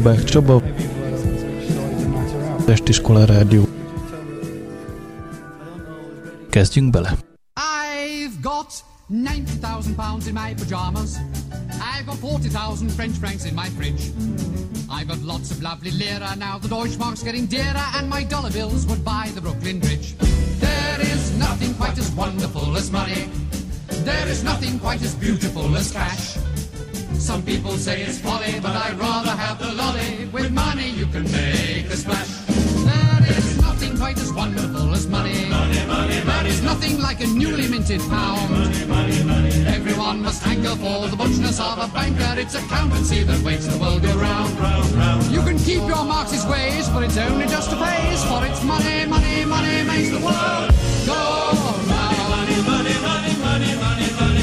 Bobák Csaba, Testiskola Rádió. Kezdjünk bele! I've got 90,000 pounds in my pajamas. I've got 40,000 French francs in my fridge. I've got lots of lovely lira now. The Deutschmark's getting dearer, and my dollar bills would buy the Brooklyn Bridge. There is nothing quite as wonderful as money. There is nothing quite as beautiful as cash. Some people say it's folly, but I'd rather have the lolly. With money you can make a splash. There is nothing quite as wonderful as money. Money, money, There is nothing like a newly minted pound. Money, money, money. Everyone must hanker for the butchness of a banker. It's accountancy that makes the world go round. You can keep your Marxist ways, but it's only just a phase. For it's money, money, money makes the world go round. Money, money, money, money, money, money, money, money.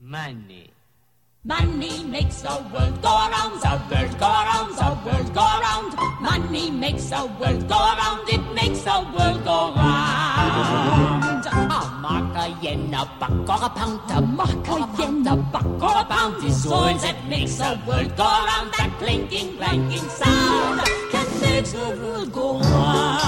Money. Money makes the world go around, the world go around, the world go around. Money makes the world go around, it makes the world go round. A mark, a yen, a buck, or a pound. A mark, a yen, a buck, or a pound is all that makes the world go round. That clinking, clanking sound that makes the world go round.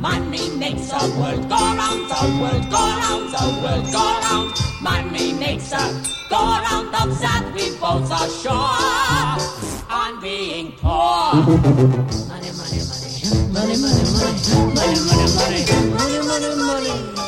Money makes the world go round, the world go round, the world go round. Money makes the go round of that we both are sure on being poor. Money, money, money. Money, money, money. Money, money, money. Money, money, money.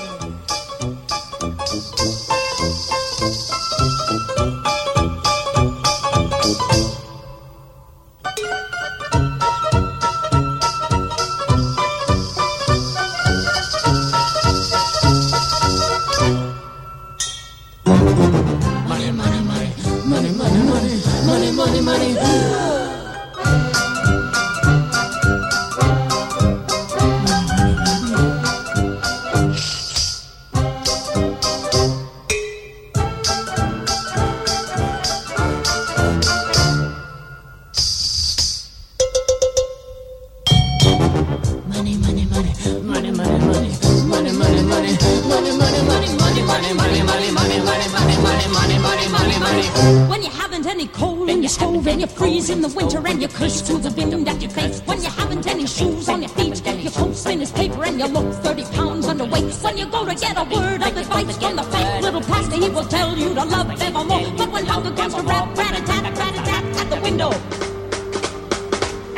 When you haven't any coal in your stove and you freeze in the winter and you curse to the wind at your face. When you haven't any shoes on your feet, your coat thin as paper and you look 30 pounds underweight. When you go to get a word of advice from the fake little pastor, he will tell you to love evermore. But when hunger comes to rap, rat a tat, rat a tat at the window.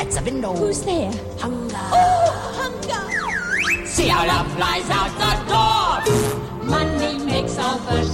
At the window. Who's there? Hunger. Oh, hunger. See how love flies out the door. Money makes all the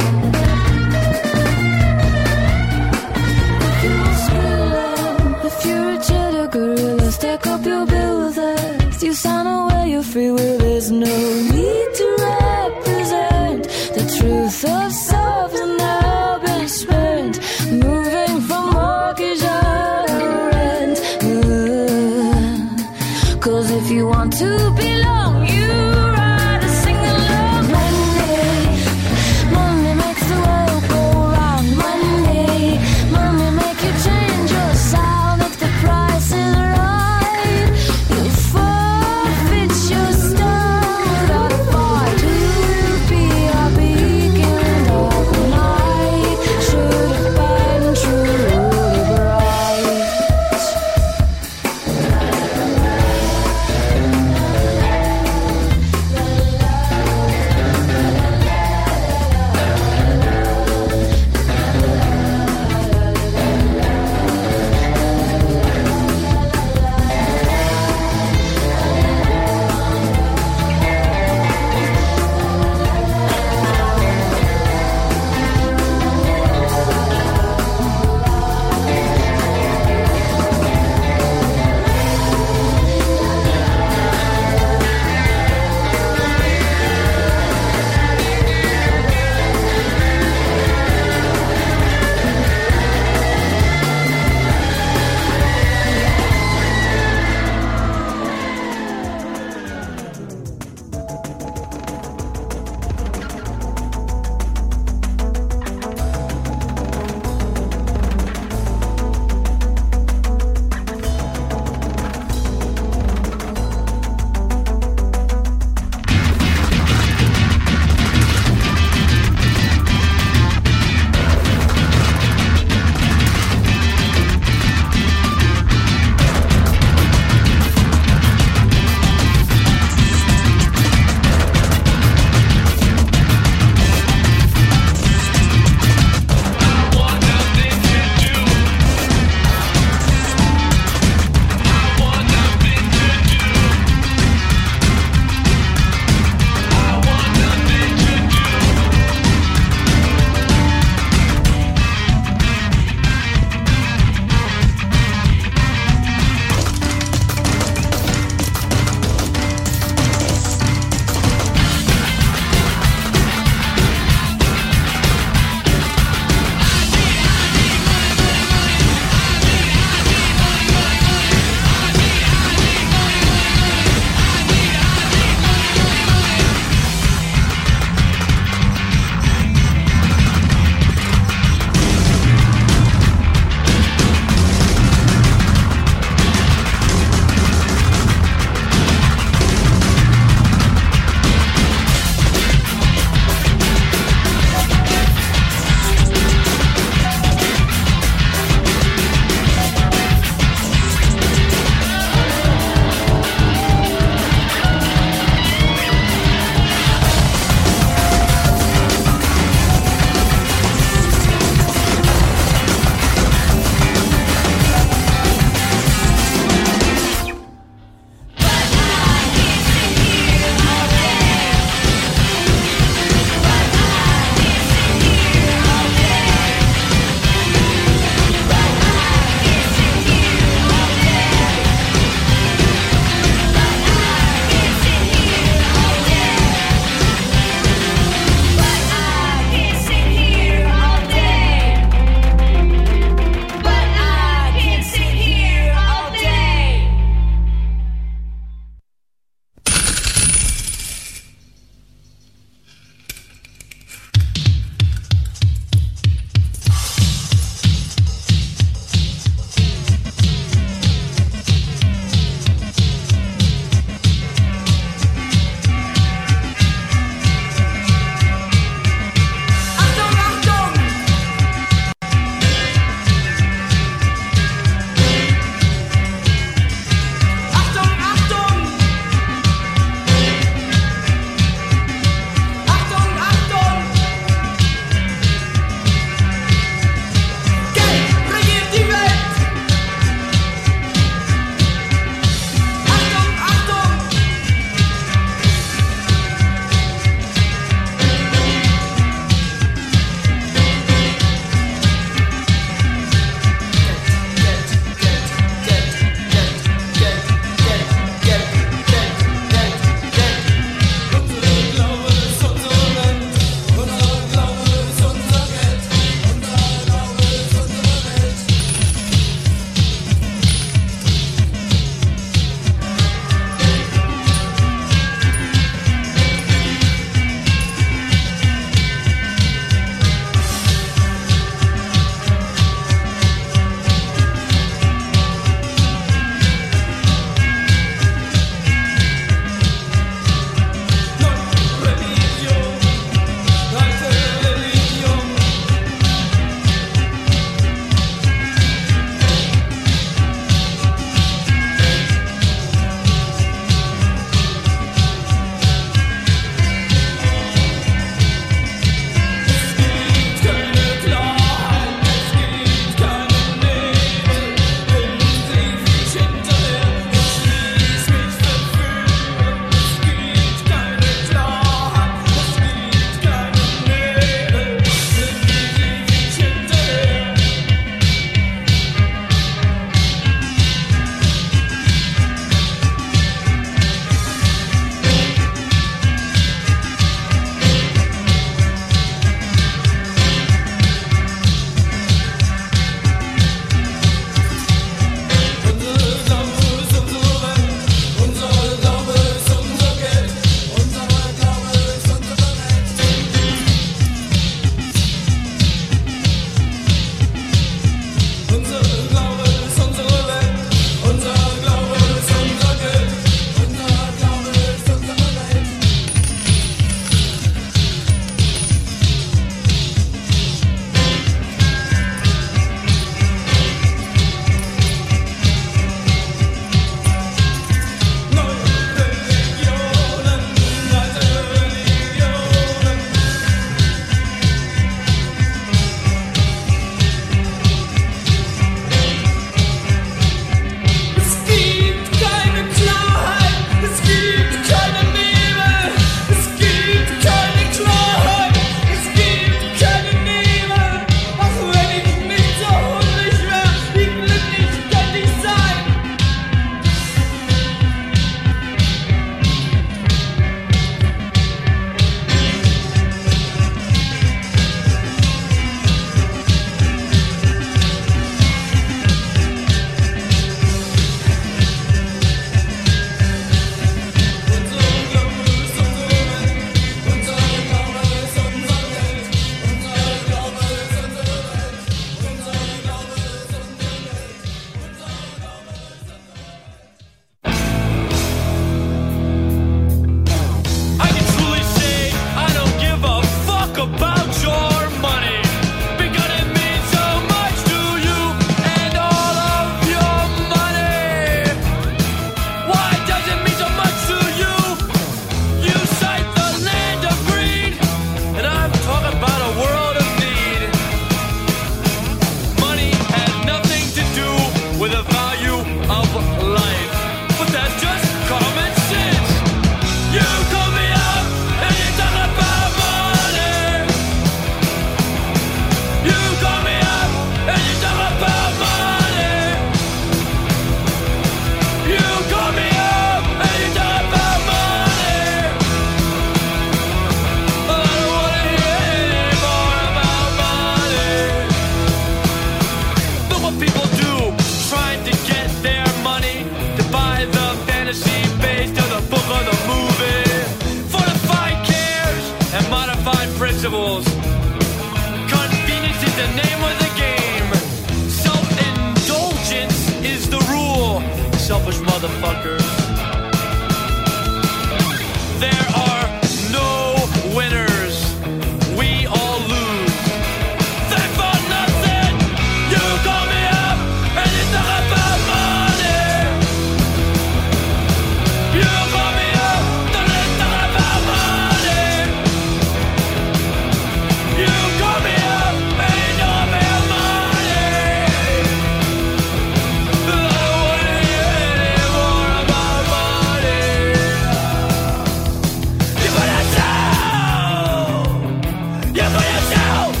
Oh.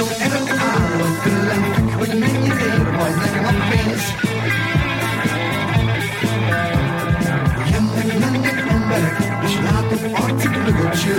short ever arm was black with many red boys like an face. Yandık yandık mumbarak, işladık artık bir göçü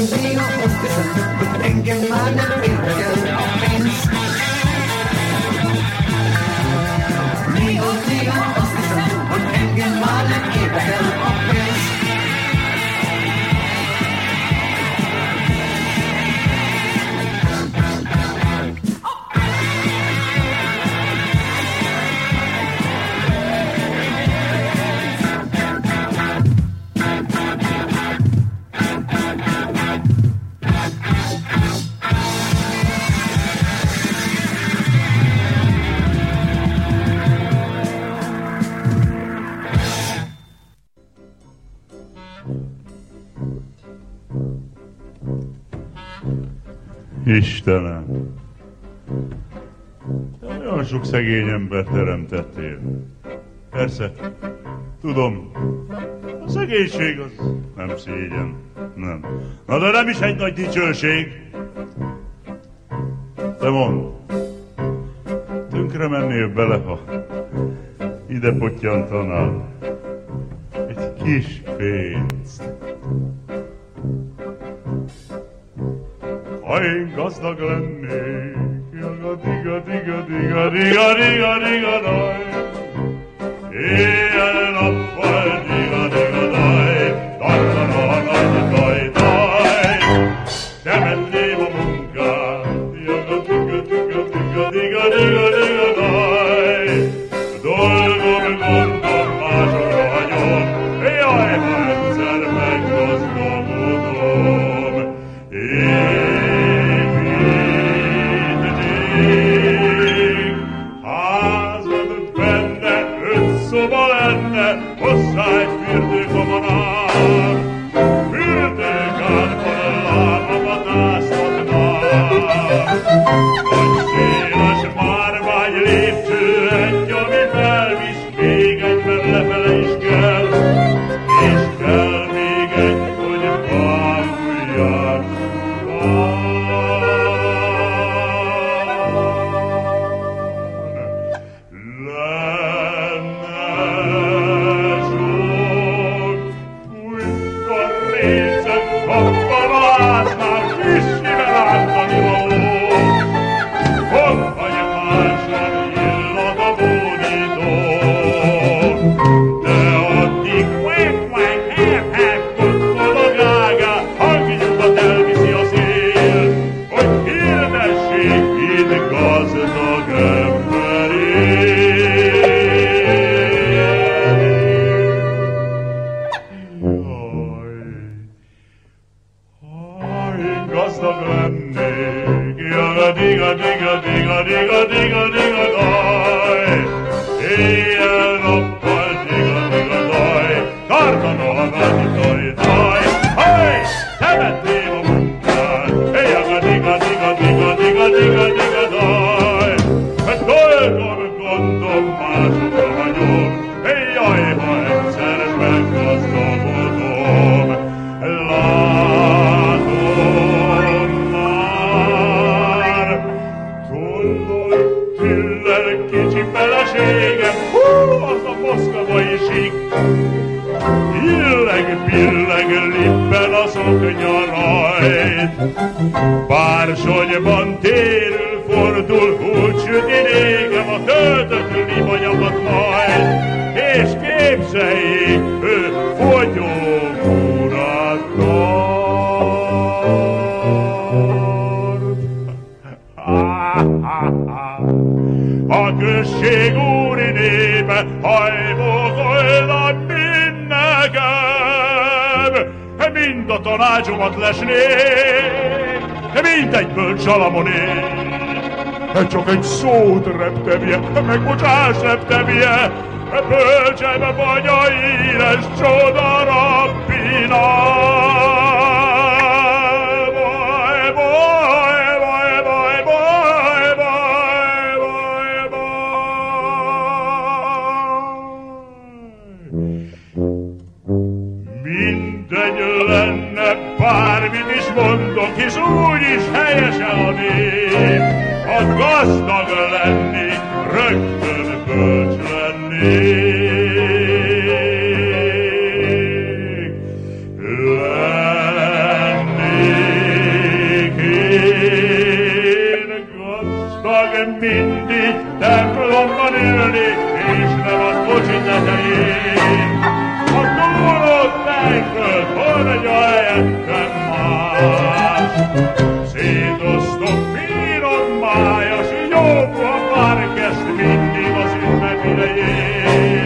Contigo empezando en qué mala Contigo, contigo, en qué mala Istenem, te olyan sok szegény ember teremtettél. Persze, tudom, a szegénység az nem szégyen, nem. Na de nem is egy nagy dicsőség. Te mondd, tönkre mennél bele, ha ide pottyantanál egy kis pénzt. ein gaz da glenne Diga diga diga diga diga diga diga dai. E al la fa diga diga dai. Dai dai dai dai. Sík. Illeg, billeg, lippen az oknya rajt. Bársonyban térül, fordul, úgy süti régem a töltött libanyamat majd, és képzeljék, ő fogyó urat tart. A község úri tanácsomat lesnék, mint egy bölcs Salamoné. Csak egy szót reptevje, megbocsáss reptevje, bölcsem vagy a híres csoda rabbina. És úgy is helyesen a nép. Ha gazdag lenni, rögtön bölcs lennék. Szétosztok finom májas, jó a parkeszt mindig az ünnep idején.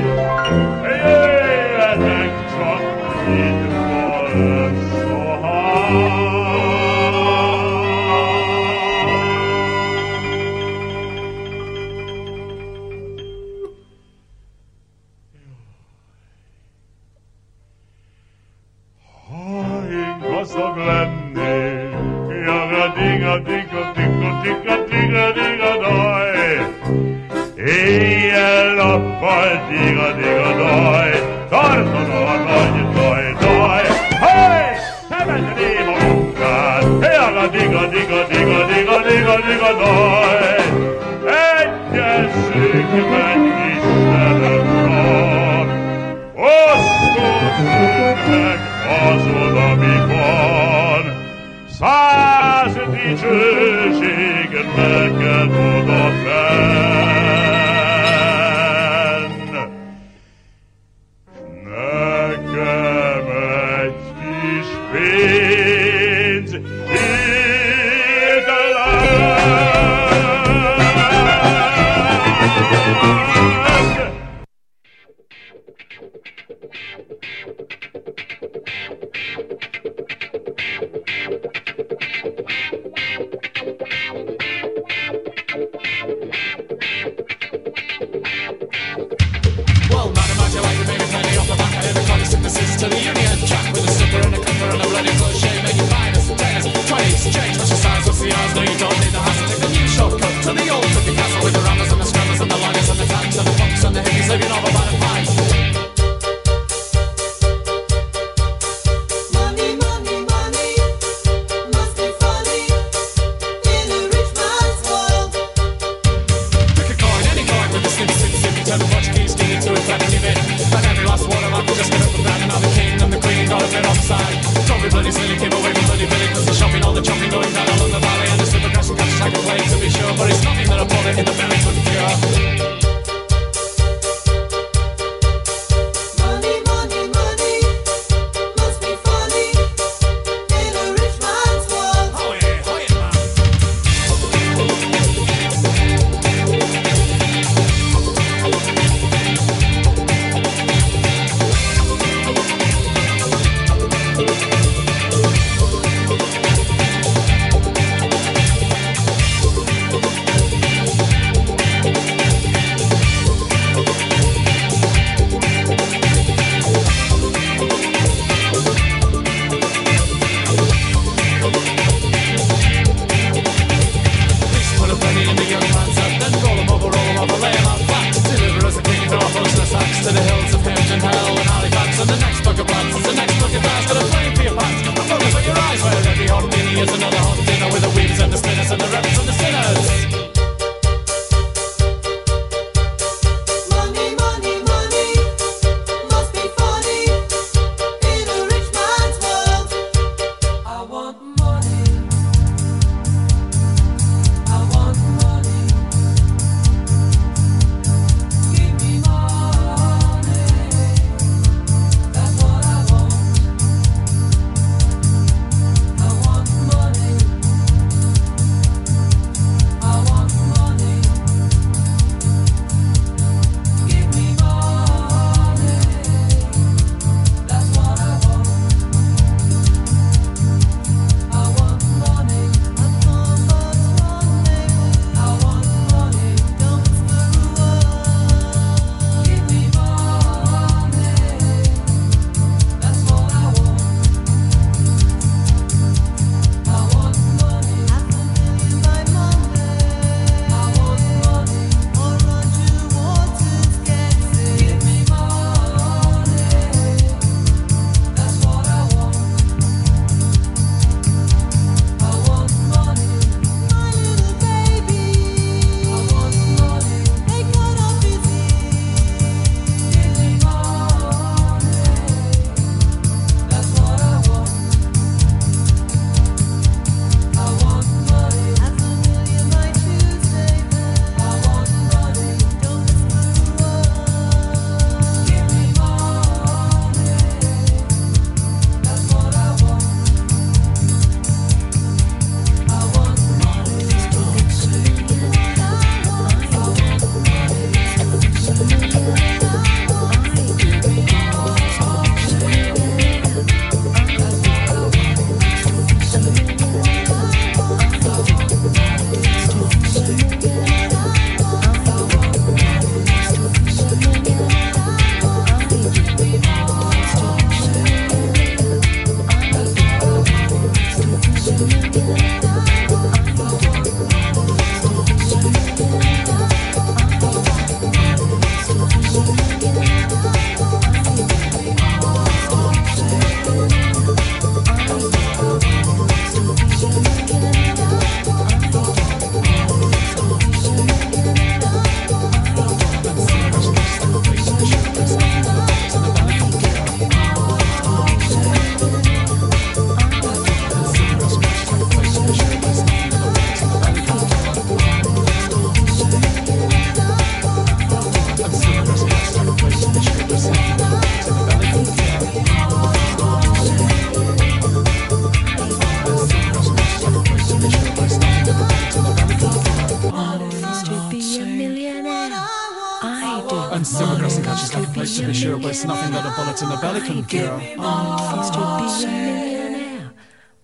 the Vatican girl. Wants to be a millionaire.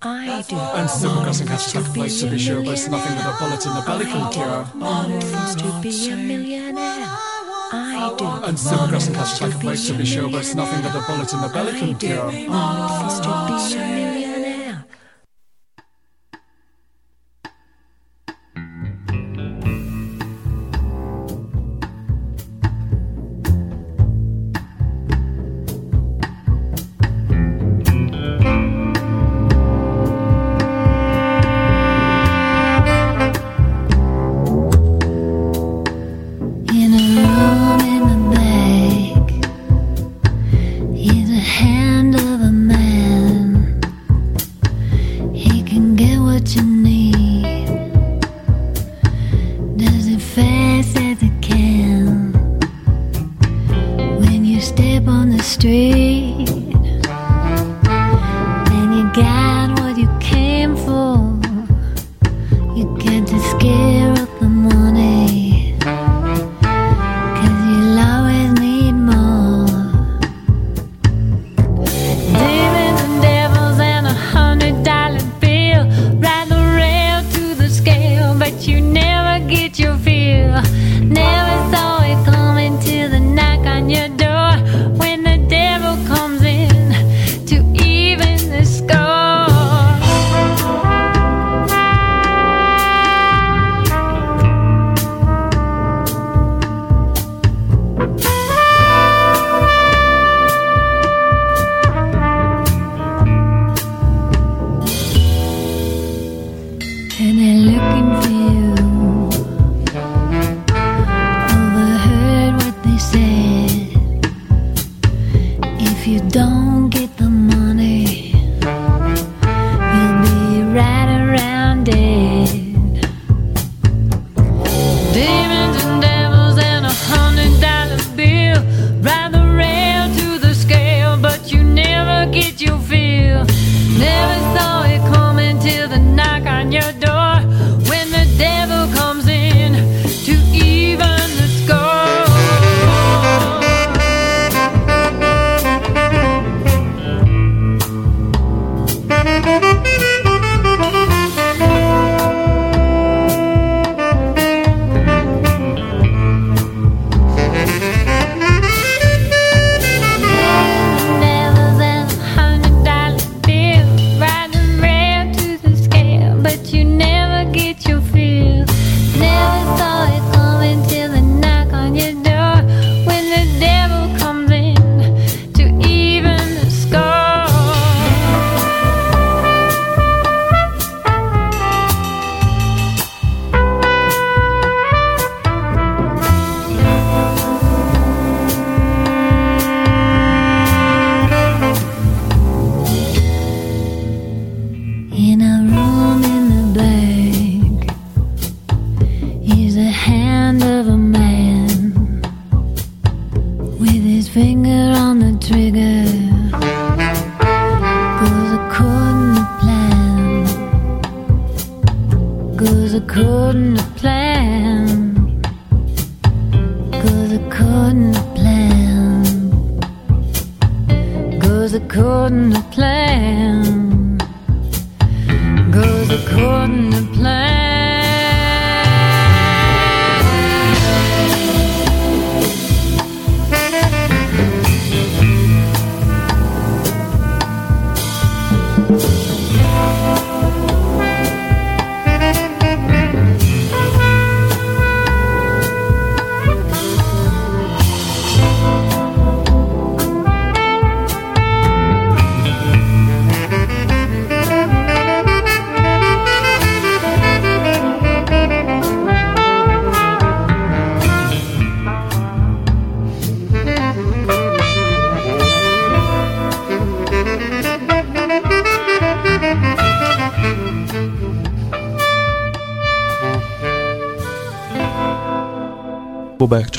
I do. And Simmergossen has tough place to be sure, but it's nothing but a bullet in the belly, Vatican girl. Wants to be a millionaire. I do. And Simmergossen has tough place to be sure, but it's nothing but a bullet in the Vatican girl. Wants to be a millionaire.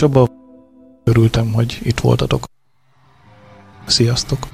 Csaba. Örültem, hogy itt voltatok. Sziasztok!